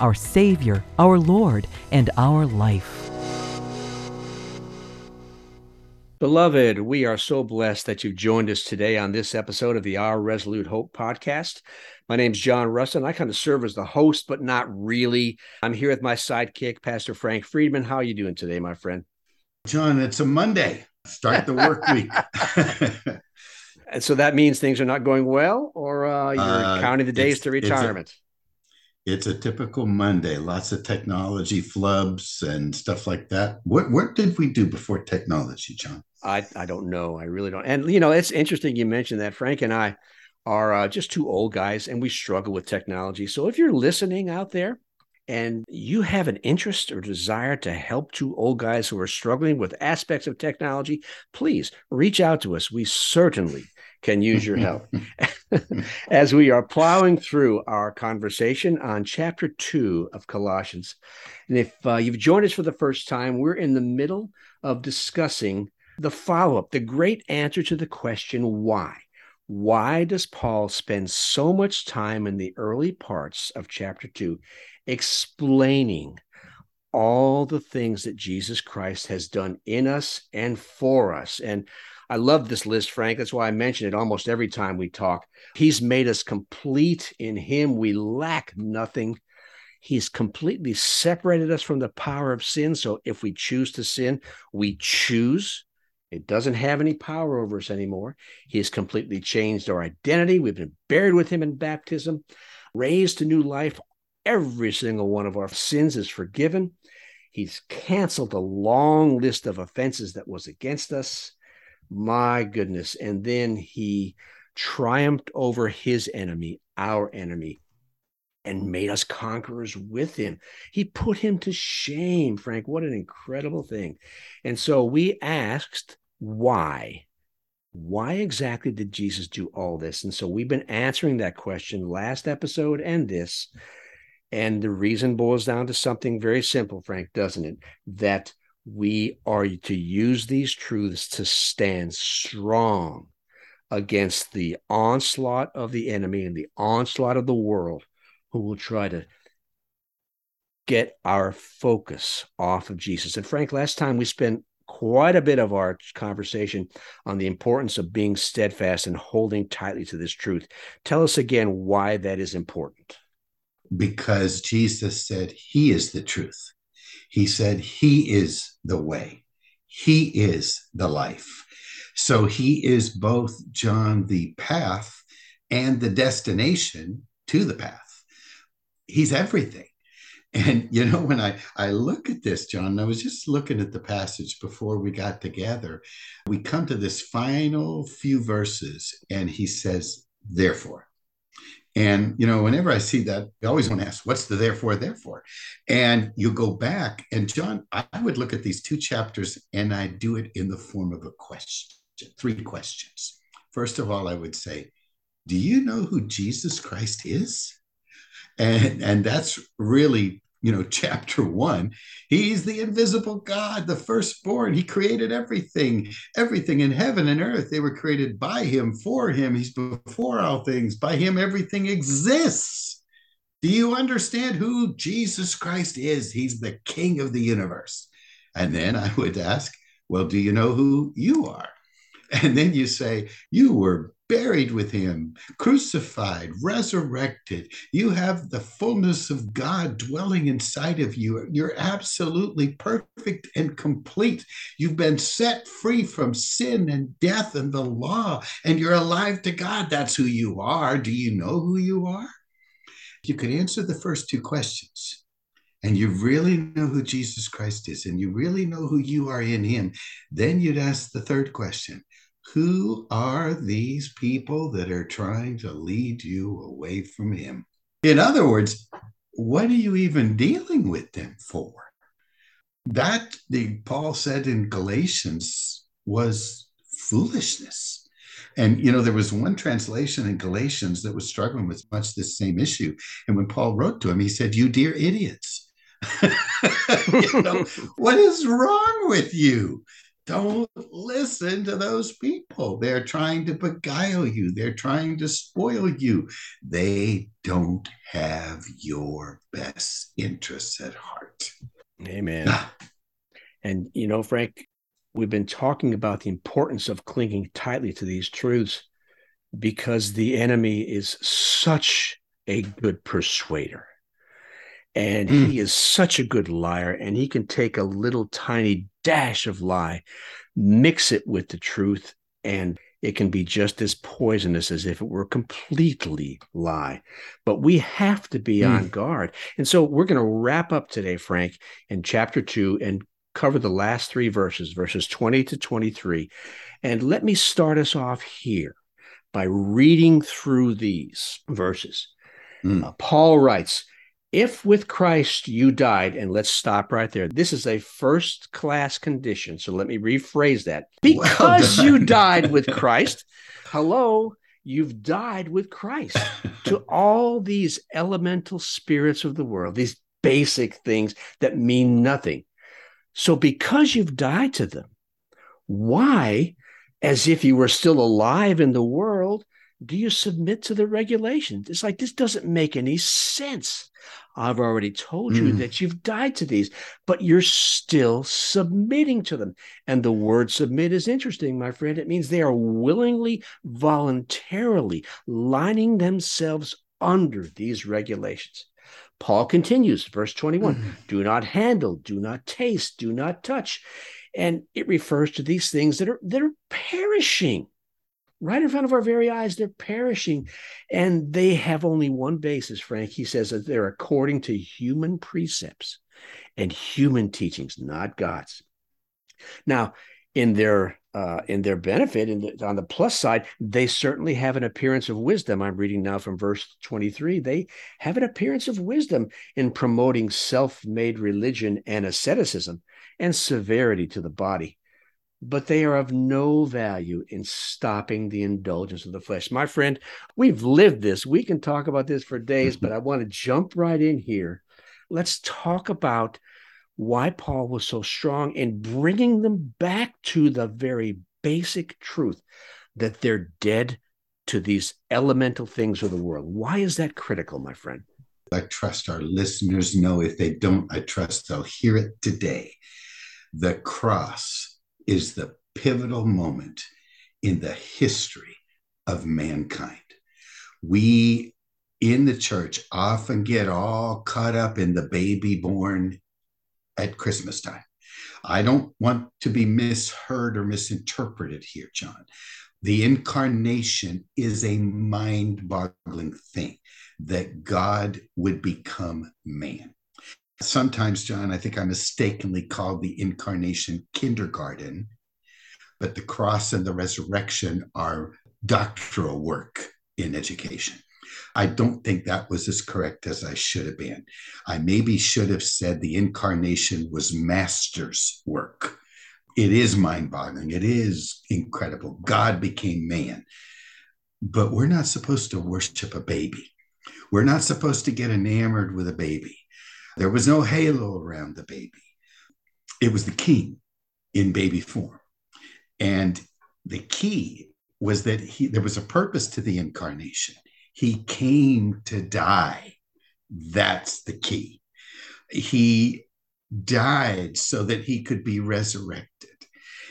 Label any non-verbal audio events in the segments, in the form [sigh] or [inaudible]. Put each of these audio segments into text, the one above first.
our Savior, our Lord, and our life. Beloved, we are so blessed that you've joined us today on this episode of the Our Resolute Hope podcast. My name is John Russin. I kind of serve as the host, but not really. I'm here with my sidekick, Pastor Frank Friedman. How are you doing today, my friend? John, it's a Monday. Start the work week. [laughs] [laughs] and so that means things are not going well, or uh, you're uh, counting the days to retirement? It's a, typical Monday. Lots of technology flubs and stuff like that. What what did we do before technology, John? I I don't know. I really don't. And you know, it's interesting you mentioned that. Frank and I are uh, just two old guys, and we struggle with technology. So if you're listening out there and you have an interest or desire to help two old guys who are struggling with aspects of technology, please reach out to us. We certainly can use your help. [laughs] As we are plowing through our conversation on chapter two of Colossians. And if uh, you've joined us for the first time, we're in the middle of discussing the follow up, the great answer to the question why. Why does Paul spend so much time in the early parts of chapter two explaining all the things that Jesus Christ has done in us and for us. And I love this list, Frank. That's why I mention it almost every time we talk. He's made us complete in Him. We lack nothing. He's completely separated us from the power of sin. So if we choose to sin, we choose. It doesn't have any power over us anymore. He has completely changed our identity. We've been buried with Him in baptism, raised to new life every single one of our sins is forgiven. He's canceled a long list of offenses that was against us. My goodness. And then he triumphed over his enemy, our enemy, and made us conquerors with him. He put him to shame, Frank. What an incredible thing. And so we asked, why? Why exactly did Jesus do all this? And so we've been answering that question last episode and this. And the reason boils down to something very simple, Frank, doesn't it? That we are to use these truths to stand strong against the onslaught of the enemy and the onslaught of the world who will try to get our focus off of Jesus. And Frank, last time we spent quite a bit of our conversation on the importance of being steadfast and holding tightly to this truth. Tell us again why that is important because Jesus said he is the truth. He said he is the way. He is the life. So he is both, John, the path and the destination to the path. He's everything. And you know, when I, I look at this, John, I was just looking at the passage before we got together. We come to this final few verses, and he says, Therefore, and, you know, whenever I see that, I always want to ask, what's the therefore, therefore? And you go back, and John, I would look at these two chapters and I do it in the form of a question, three questions. First of all, I would say, do you know who Jesus Christ is? And, and that's really you know, [laughs] chapter one, he's the invisible God, the firstborn. He created everything, everything in heaven and earth. They were created by him, for him. He's before all things. By him, everything exists. Do you understand who Jesus Christ is? He's the king of the universe. And then I would ask, well, do you know who you are? [laughs] And then you say, You were buried with him, crucified, resurrected. You have the fullness of God dwelling inside of you. You're absolutely perfect and complete. You've been set free from sin and death and the law, and you're alive to God. That's who you are. Do you know who you are? You could answer the first two questions. And you really know who Jesus Christ is, and you really know who you are in Him, then you'd ask the third question who are these people that are trying to lead you away from Him? In other words, what are you even dealing with them for? That the Paul said in Galatians was foolishness. And you know, there was one translation in Galatians that was struggling with much this same issue. And when Paul wrote to him, he said, You dear idiots. [laughs] you know, [laughs] what is wrong with you? Don't listen to those people. They're trying to beguile you, they're trying to spoil you. They don't have your best interests at heart. Amen. Ah. And, you know, Frank, we've been talking about the importance of clinging tightly to these truths because the enemy is such a good persuader. And mm. he is such a good liar, and he can take a little tiny dash of lie, mix it with the truth, and it can be just as poisonous as if it were completely lie. But we have to be mm. on guard. And so we're going to wrap up today, Frank, in chapter two and cover the last three verses, verses 20 to 23. And let me start us off here by reading through these verses. Mm. Uh, Paul writes, if with Christ you died, and let's stop right there. This is a first class condition. So let me rephrase that. [laughs] Because well you died with [laughs] Christ, hello, you've died with Christ to [laughs] all these elemental spirits of the world, these basic things that mean nothing. So because you've died to them, why, as if you were still alive in the world, do you submit to the regulations? It's like this doesn't make any sense. I've already told you mm. that you've died to these, but you're still submitting to them. And the word submit is interesting, my friend. It means they are willingly, voluntarily lining themselves under these regulations. Paul continues, verse 21 mm. do not handle, do not taste, do not touch. And it refers to these things that are that are perishing right in front of our very eyes. They're perishing. And they have only one basis, Frank. He says that they're according to human precepts and human teachings, not God's. Now, in their uh, in their benefit, in the, on the plus side, they certainly have an appearance of wisdom. I'm reading now from verse 23. They have an appearance of wisdom in promoting self-made religion and asceticism and severity to the body but they are of no value in stopping the indulgence of the flesh. My friend, we've lived this. We can talk about this for days, mm-hmm. but I want to jump right in here. Let's talk about why Paul was so strong in bringing them back to the very basic truth that they're dead to these elemental things of the world. Why is that critical, my friend? I trust our listeners know. If they don't, I trust they'll hear it today. The cross is the pivotal moment in the history of mankind. We in the church often get all caught up in the baby born at Christmas time. I don't want to be misheard or misinterpreted here, John. The incarnation is a mind boggling thing that God would become man. Sometimes, John, I think I mistakenly called the incarnation kindergarten, but the cross and the resurrection are doctoral work in education. I don't think that was as correct as I should have been. I maybe should have said the incarnation was master's work. It is mind boggling. It is incredible. God became man. But we're not supposed to worship a baby. We're not supposed to get enamored with a baby. There was no halo around the baby. It was the king in baby form. And the key was that he there was a purpose to the incarnation. He came to die. That's the key. He died so that he could be resurrected.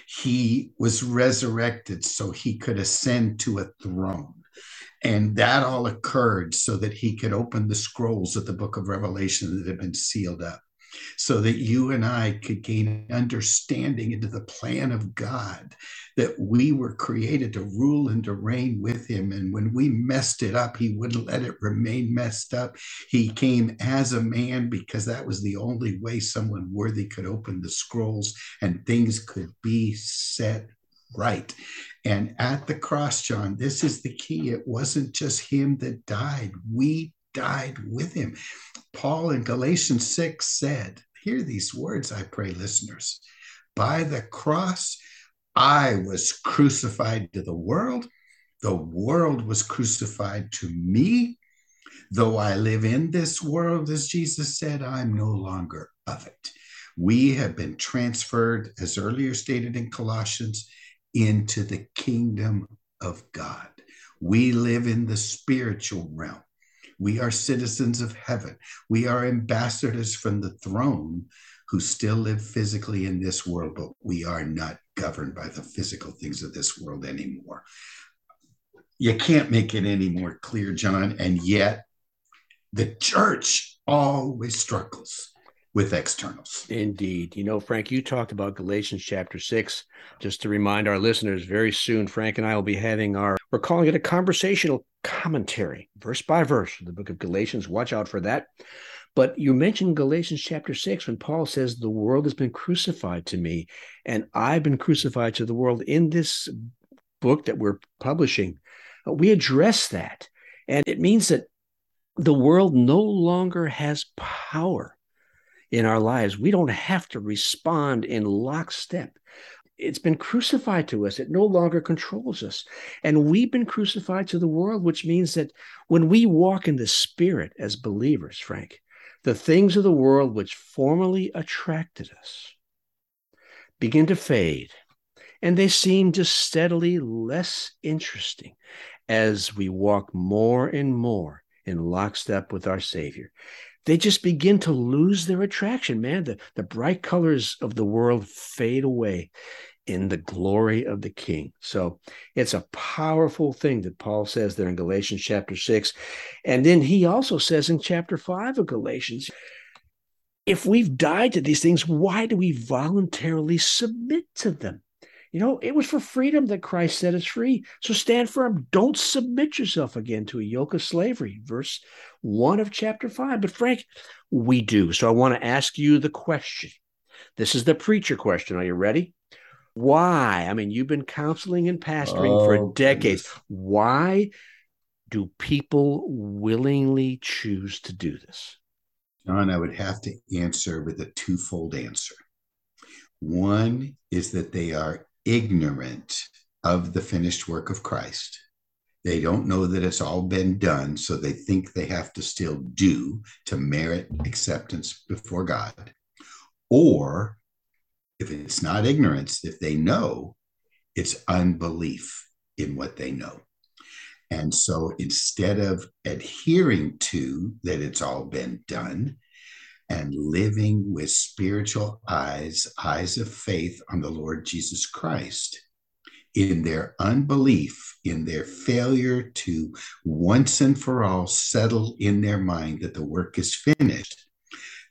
He was resurrected so he could ascend to a throne. And that all occurred so that he could open the scrolls of the book of Revelation that had been sealed up, so that you and I could gain understanding into the plan of God, that we were created to rule and to reign with him. And when we messed it up, he wouldn't let it remain messed up. He came as a man because that was the only way someone worthy could open the scrolls and things could be set right. And at the cross, John, this is the key. It wasn't just him that died. We died with him. Paul in Galatians 6 said, Hear these words, I pray, listeners. By the cross, I was crucified to the world. The world was crucified to me. Though I live in this world, as Jesus said, I'm no longer of it. We have been transferred, as earlier stated in Colossians, into the kingdom of God. We live in the spiritual realm. We are citizens of heaven. We are ambassadors from the throne who still live physically in this world, but we are not governed by the physical things of this world anymore. You can't make it any more clear, John. And yet, the church always struggles with externals. Indeed. You know, Frank, you talked about Galatians chapter six. Just to remind our listeners, very soon, Frank and I will be having our, we're calling it a conversational commentary, verse by verse, the book of Galatians. Watch out for that. But you mentioned Galatians chapter 6 when Paul says, The world has been crucified to me, and I've been crucified to the world. In this book that we're publishing, uh, we address that. And it means that the world no longer has power in our lives. We don't have to respond in lockstep. It's been crucified to us. It no longer controls us. And we've been crucified to the world, which means that when we walk in the spirit as believers, Frank, the things of the world which formerly attracted us begin to fade, and they seem just steadily less interesting as we walk more and more in lockstep with our Savior. They just begin to lose their attraction, man. The, the bright colors of the world fade away in the glory of the king. So it's a powerful thing that Paul says there in Galatians chapter 6. And then he also says in chapter 5 of Galatians, if we've died to these things, why do we voluntarily submit to them? You know, it was for freedom that Christ set us free. So stand firm. Don't submit yourself again to a yoke of slavery. Verse 1 of chapter 5. But Frank, we do. So I want to ask you the question. This is the preacher question. Are you ready? Why? I mean, you've been counseling and pastoring oh, for decades. Goodness. Why do people willingly choose to do this? John, I would have to answer with a twofold answer. One is that they are ignorant of the finished work of Christ. They don't know that it's all been done, so they think they have to still do to merit acceptance before God. Or if it's not ignorance, if they know, it's unbelief in what they know. And so instead of adhering to that it's all been done and living with spiritual eyes, eyes of faith on the Lord Jesus Christ, in their unbelief, in their failure to once and for all settle in their mind that the work is finished,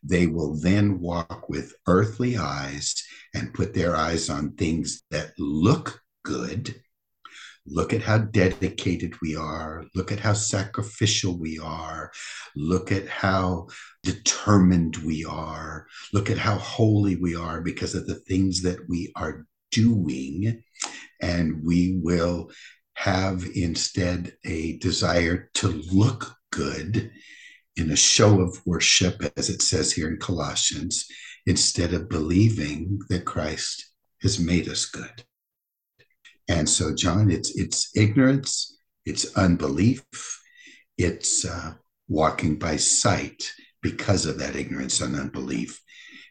they will then walk with earthly eyes and put their eyes on things that look good. Look at how dedicated we are. Look at how sacrificial we are. Look at how determined we are. Look at how holy we are because of the things that we are doing. And we will have instead a desire to look good in a show of worship, as it says here in Colossians, instead of believing that Christ has made us good. And so, John, it's it's ignorance, it's unbelief, it's uh, walking by sight because of that ignorance and unbelief,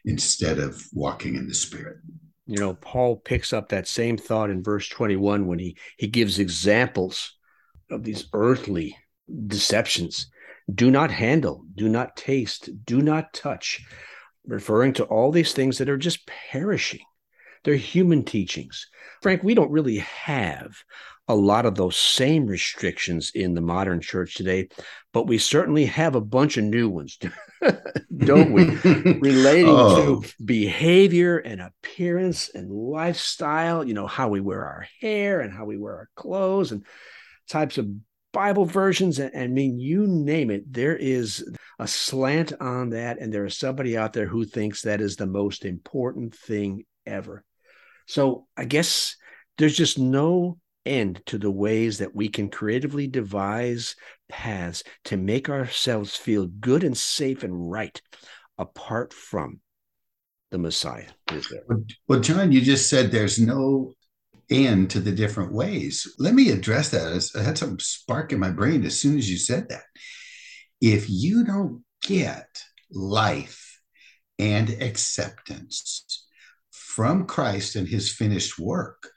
instead of walking in the Spirit. You know, Paul picks up that same thought in verse 21 when he he gives examples of these earthly deceptions do not handle, do not taste, do not touch, referring to all these things that are just perishing. They're human teachings. Frank, we don't really have a lot of those same restrictions in the modern church today, but we certainly have a bunch of new ones, [laughs] don't we? [laughs] Relating oh. to behavior and appearance and lifestyle, you know, how we wear our hair and how we wear our clothes and types of Bible versions, and, I mean, you name it, there is a slant on that, and there is somebody out there who thinks that is the most important thing ever. So I guess there's just no end to the ways that we can creatively devise paths to make ourselves feel good and safe and right apart from the Messiah, is there? Well, John, you just said there's no end to the different ways. Let me address that. I had some spark in my brain as soon as you said that. If you don't get life and acceptance from Christ and his finished work,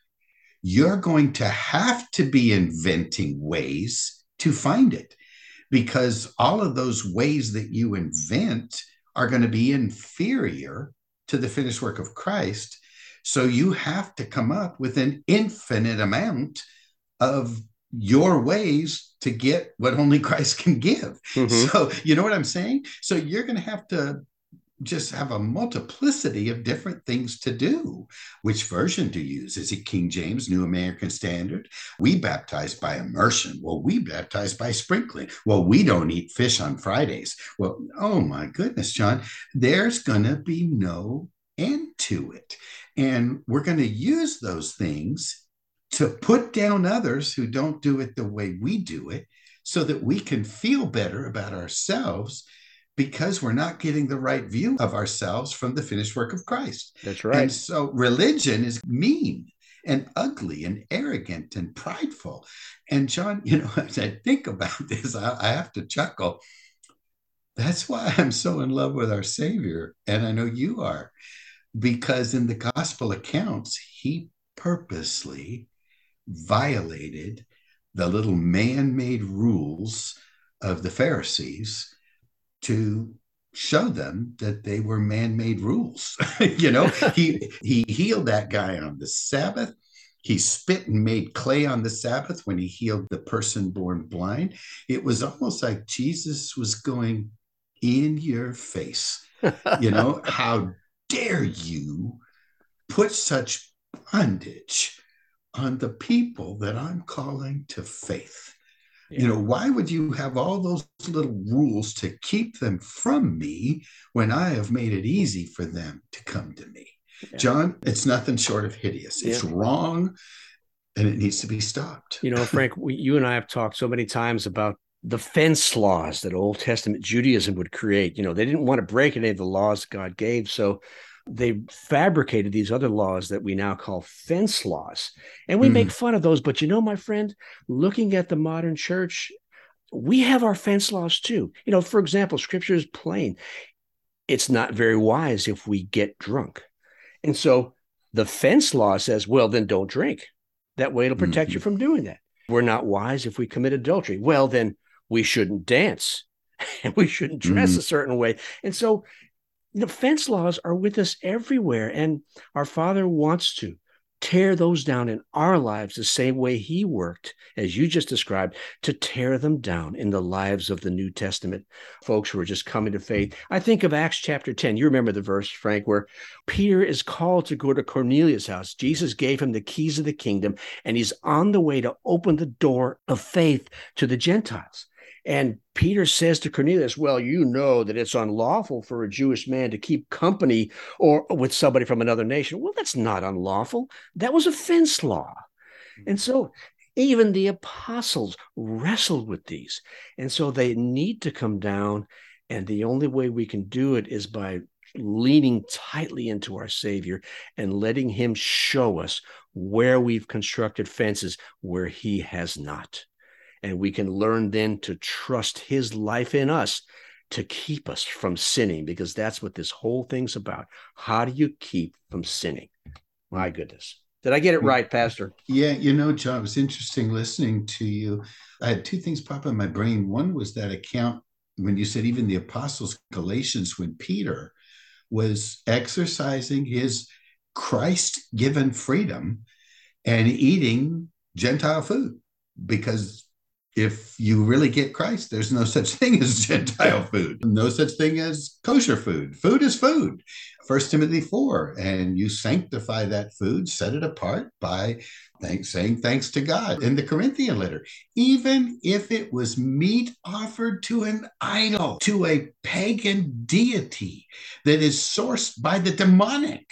you're going to have to be inventing ways to find it because all of those ways that you invent are going to be inferior to the finished work of Christ. So you have to come up with an infinite amount of your ways to get what only [laughs] Christ can give. Mm-hmm. So, you know what I'm saying? So, you're going to have to just have a multiplicity of different things to do. Which version to use? Is it King James, New American Standard? We baptize by immersion. Well, we baptize by sprinkling. Well, we don't eat fish on Fridays. Well, oh my goodness, John, there's going to be no end to it. And we're going to use those things to put down others who don't do it the way we do it so that we can feel better about ourselves because we're not getting the right view of ourselves from the finished work of Christ. That's right. And so religion is mean and ugly and arrogant and prideful. And John, you know, [laughs] as I think about this, I, I have to chuckle. That's why I'm so in love with our Savior. And I know you are, because in the gospel accounts, he purposely violated the little man made rules of the Pharisees to show them that they were man-made rules. [laughs] You know he he healed that guy on the sabbath. He spit and made clay on the sabbath when he healed the person born blind. It was almost like jesus was going in your face. [laughs] You know how dare you put such bondage on the people that i'm calling to faith yeah. You know, why would you have all those little rules to keep them from me when I have made it easy for them to come to me? Yeah. John, it's nothing short of hideous. It's yeah. wrong and it needs to be stopped. You know, Frank, we, you and I have talked so many times about the fence laws that Old Testament Judaism would create. You know, they didn't want to break any of the laws God gave. So they fabricated these other laws that we now call fence laws. And we mm. make fun of those. But you know, my friend, looking at the modern church, we have our fence laws too. You know, for example, scripture is plain. It's not very wise if we get drunk. And so the fence law says, well, then don't drink. That way it'll protect mm-hmm. you from doing that. We're not wise if we commit adultery. Well, then we shouldn't dance and [laughs] we shouldn't dress mm-hmm. a certain way. And so the fence laws are with us everywhere. And our Father wants to tear those down in our lives the same way He worked, as you just described, to tear them down in the lives of the New Testament folks who are just coming to faith. I think of Acts chapter 10. You remember the verse, Frank, where Peter is called to go to Cornelius' house. Jesus gave him the keys of the kingdom, and he's on the way to open the door of faith to the Gentiles. And Peter says to Cornelius, Well, you know that it's unlawful for a Jewish man to keep company or with somebody from another nation. Well, that's not unlawful. That was a fence law. And so even the apostles wrestled with these. And so they need to come down. And the only way we can do it is by leaning tightly into our Savior and letting Him show us where we've constructed fences where He has not. And we can learn then to trust his life in us to keep us from sinning, because that's what this whole thing's about. How do you keep from sinning? My goodness. Did I get it right, Pastor? Yeah, you know, John, it was interesting listening to you. I had two things pop in my brain. One was that account when you said even the apostles, Galatians, when Peter was exercising his Christ given freedom and eating Gentile food because if you really get Christ, there's no such thing as [laughs] Gentile food, no such thing as kosher food. Food is food. First Timothy 4, and you sanctify that food, set it apart by thanks, saying thanks to God. In the Corinthian letter, even if it was meat offered to an idol, to a pagan deity that is sourced by the demonic,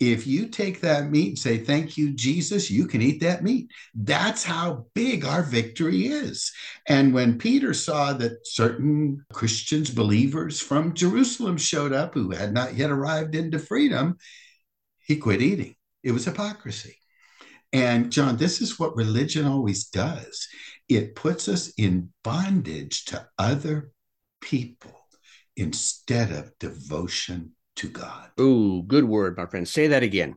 if you take that meat and say, Thank you, Jesus, you can eat that meat. That's how big our victory is. And when Peter saw that certain Christians, believers from Jerusalem showed up who had not yet arrived into freedom, he quit eating. It was hypocrisy. And John, this is what religion always does it puts us in bondage to other people instead of devotion to God. Ooh, good word, my friend. Say that again.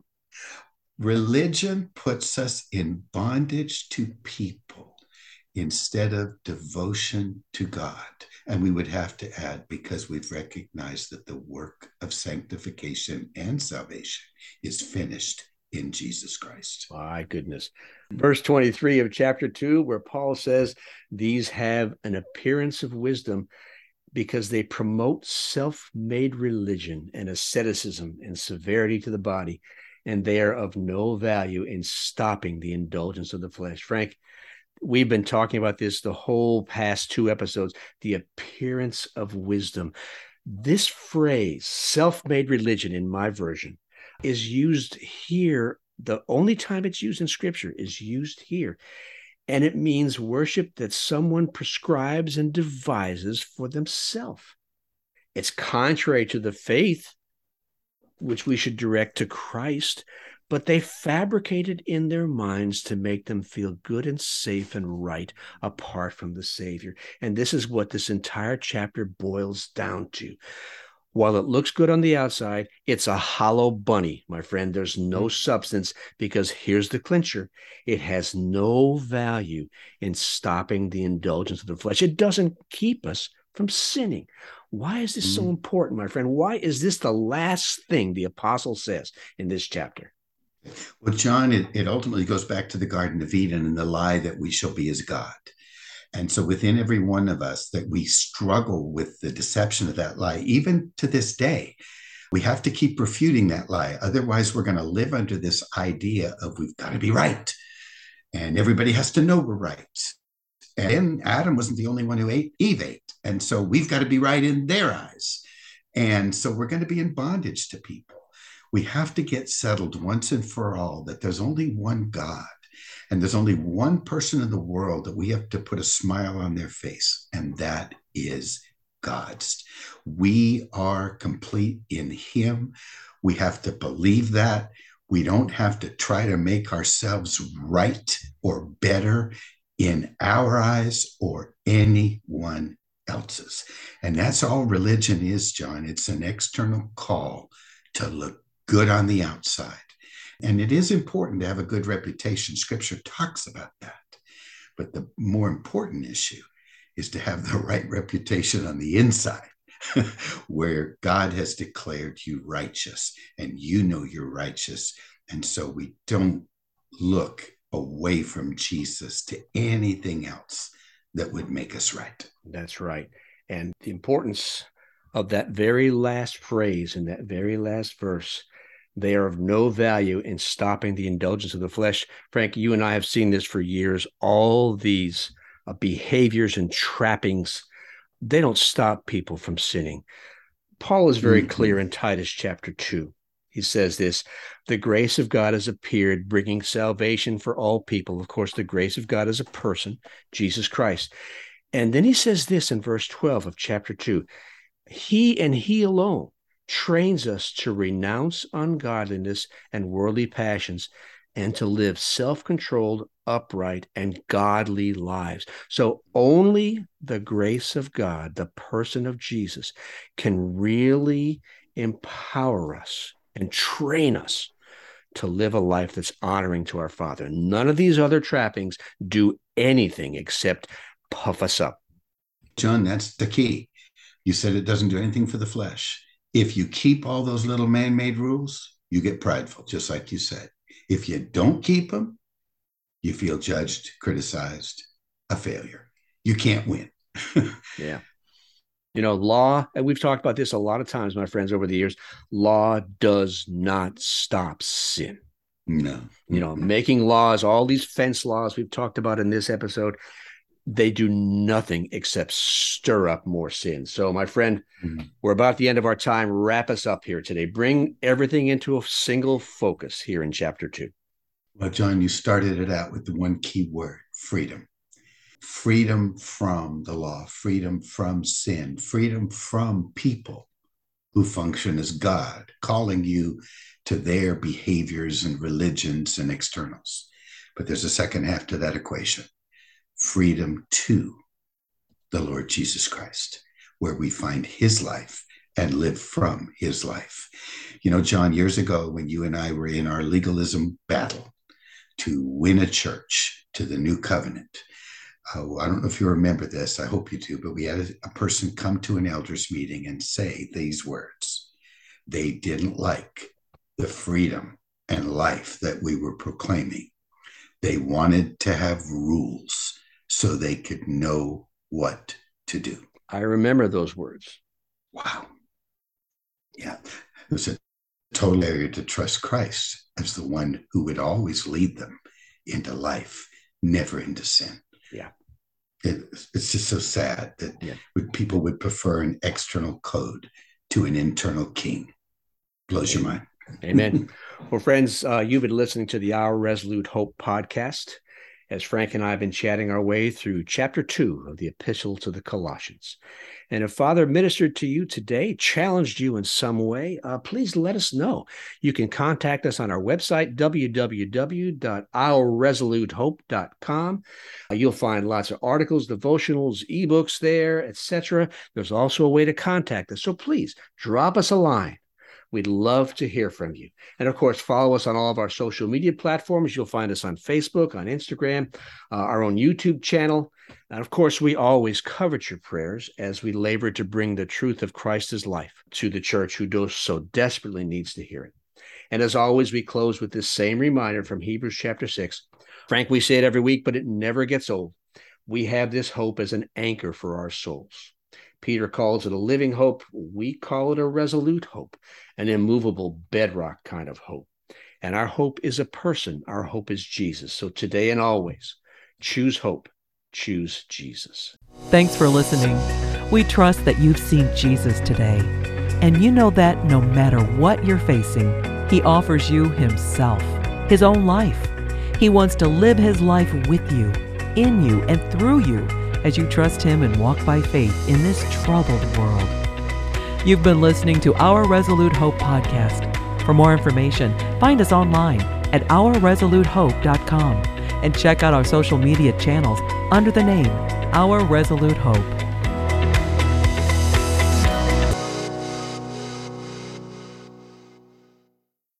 Religion puts us in bondage to people instead of devotion to God. And we would have to add, because we've recognized that the work of sanctification and salvation is finished in Jesus Christ. My goodness. Verse 23 of chapter 2, where Paul says, These have an appearance of wisdom, because they promote self made religion and asceticism and severity to the body, and they are of no value in stopping the indulgence of the flesh. Frank, we've been talking about this the whole past two episodes the appearance of wisdom. This phrase, self made religion, in my version, is used here. The only time it's used in scripture is used here and it means worship that someone prescribes and devises for themselves. It's contrary to the faith which we should direct to Christ, but they fabricate it in their minds to make them feel good and safe and right apart from the Savior. And this is what this entire chapter boils down to. While it looks good on the outside, it's a hollow bunny, my friend. There's no mm. substance because here's the clincher it has no value in stopping the indulgence of the flesh. It doesn't keep us from sinning. Why is this mm. so important, my friend? Why is this the last thing the apostle says in this chapter? Well, John, it, it ultimately goes back to the Garden of Eden and the lie that we shall be as God. And so within every one of us that we struggle with the deception of that lie, even to this day, we have to keep refuting that lie. Otherwise, we're going to live under this idea of we've got to be right. And everybody has to know we're right. And Adam wasn't the only one who ate, Eve ate. And so we've got to be right in their eyes. And so we're going to be in bondage to people. We have to get settled once and for all that there's only one God and there's only one person in the world that we have to put a smile on their face, and that is God's. We are complete in Him. We have to believe that. We don't have to try to make ourselves right or better in our eyes or anyone else's. And that's all religion is, John. It's an external call to look good on the outside and it is important to have a good reputation. Scripture talks about that. But the more important issue is to have the [laughs] right reputation on the inside, [laughs] where God has declared you righteous and you know you're righteous. And so we don't look away from Jesus to anything else that would make us right. That's right. And the importance of that very last phrase in that very last verse they are of no value in stopping the indulgence of the flesh. Frank, you and I have seen this for years. All these uh, behaviors and trappings, they don't stop people from sinning. Paul is very mm-hmm. clear in Titus chapter 2. He says this The grace of God has appeared, bringing salvation for all people. Of course, the grace of God is a person, Jesus Christ. And then he says this in verse 12 of chapter 2 He and He alone trains us to renounce ungodliness and worldly passions and to live self controlled, upright, and godly lives. So, only the grace of God, the person of Jesus, can really empower us and train us to live a life that's honoring to our Father. None of these other trappings do anything except puff us up. John, that's the key. You said it doesn't do anything for the flesh. If you keep all those little man made rules, you get prideful, just like you said. If you don't keep them, you feel judged, criticized, a failure. You can't win. [laughs] yeah. You know, law, and we've talked about this a lot of times, my friends, over the years. Law does not stop sin. No. You know, making laws, all these fence laws we've talked about in this episode, they do nothing except stir up more sin. So, my friend, mm-hmm. we're about the end of our time. Wrap us up here today. Bring everything into a single focus here in chapter two. Well, John, you started it out with the one key word freedom. Freedom from the law, freedom from sin, freedom from people who function as God, calling you to their behaviors and religions and externals. But there's a second half to that equation freedom to the Lord Jesus Christ, where we find his life and live from his life. You know, John, years ago, when you and I were in our legalism battle to win a church to the new covenant, uh, I don't know if you remember this, I hope you do, but we had a, a person come to an elders meeting and say these words. They didn't like the freedom and life that we were proclaiming. They wanted to have rules so they could know what to do. I remember those words. Wow. Yeah. It was a total area to trust Christ as the one who would always lead them into life, never into sin. Yeah. It, it's just so sad that yeah. people would prefer an external code to an internal king. Blows Amen. your mind. Amen. [laughs] well, friends, uh, you've been listening to the Our Resolute Hope podcast as Frank and I have been chatting our way through chapter two of the Epistle to the Colossians. And if Father ministered to you today, challenged you in some way, uh, please let us know. You can contact us on our website, www.ourresolutehope.com. Uh, you'll find lots of articles, devotionals, ebooks there, etc. There's also a way to contact us. So please drop us a line We'd love to hear from you. And of course, follow us on all of our social media platforms. You'll find us on Facebook, on Instagram, uh, our own YouTube channel. And of course, we always covet your prayers as we labor to bring the truth of Christ's life to the church who so desperately needs to hear it. And as always, we close with this same reminder from Hebrews chapter 6. Frank, we say it every week, but it never gets old. We have this hope as an anchor for our souls. Peter calls it a living hope. We call it a resolute hope, an immovable bedrock kind of hope. And our hope is a person. Our hope is Jesus. So today and always, choose hope. Choose Jesus. Thanks for listening. We trust that you've seen Jesus today. And you know that no matter what you're facing, He offers you Himself, His own life. He wants to live His life with you, in you, and through you as you trust Him and walk by faith in this troubled world. You've been listening to Our Resolute Hope podcast. For more information, find us online at ourresolutehope.com and check out our social media channels under the name Our Resolute Hope.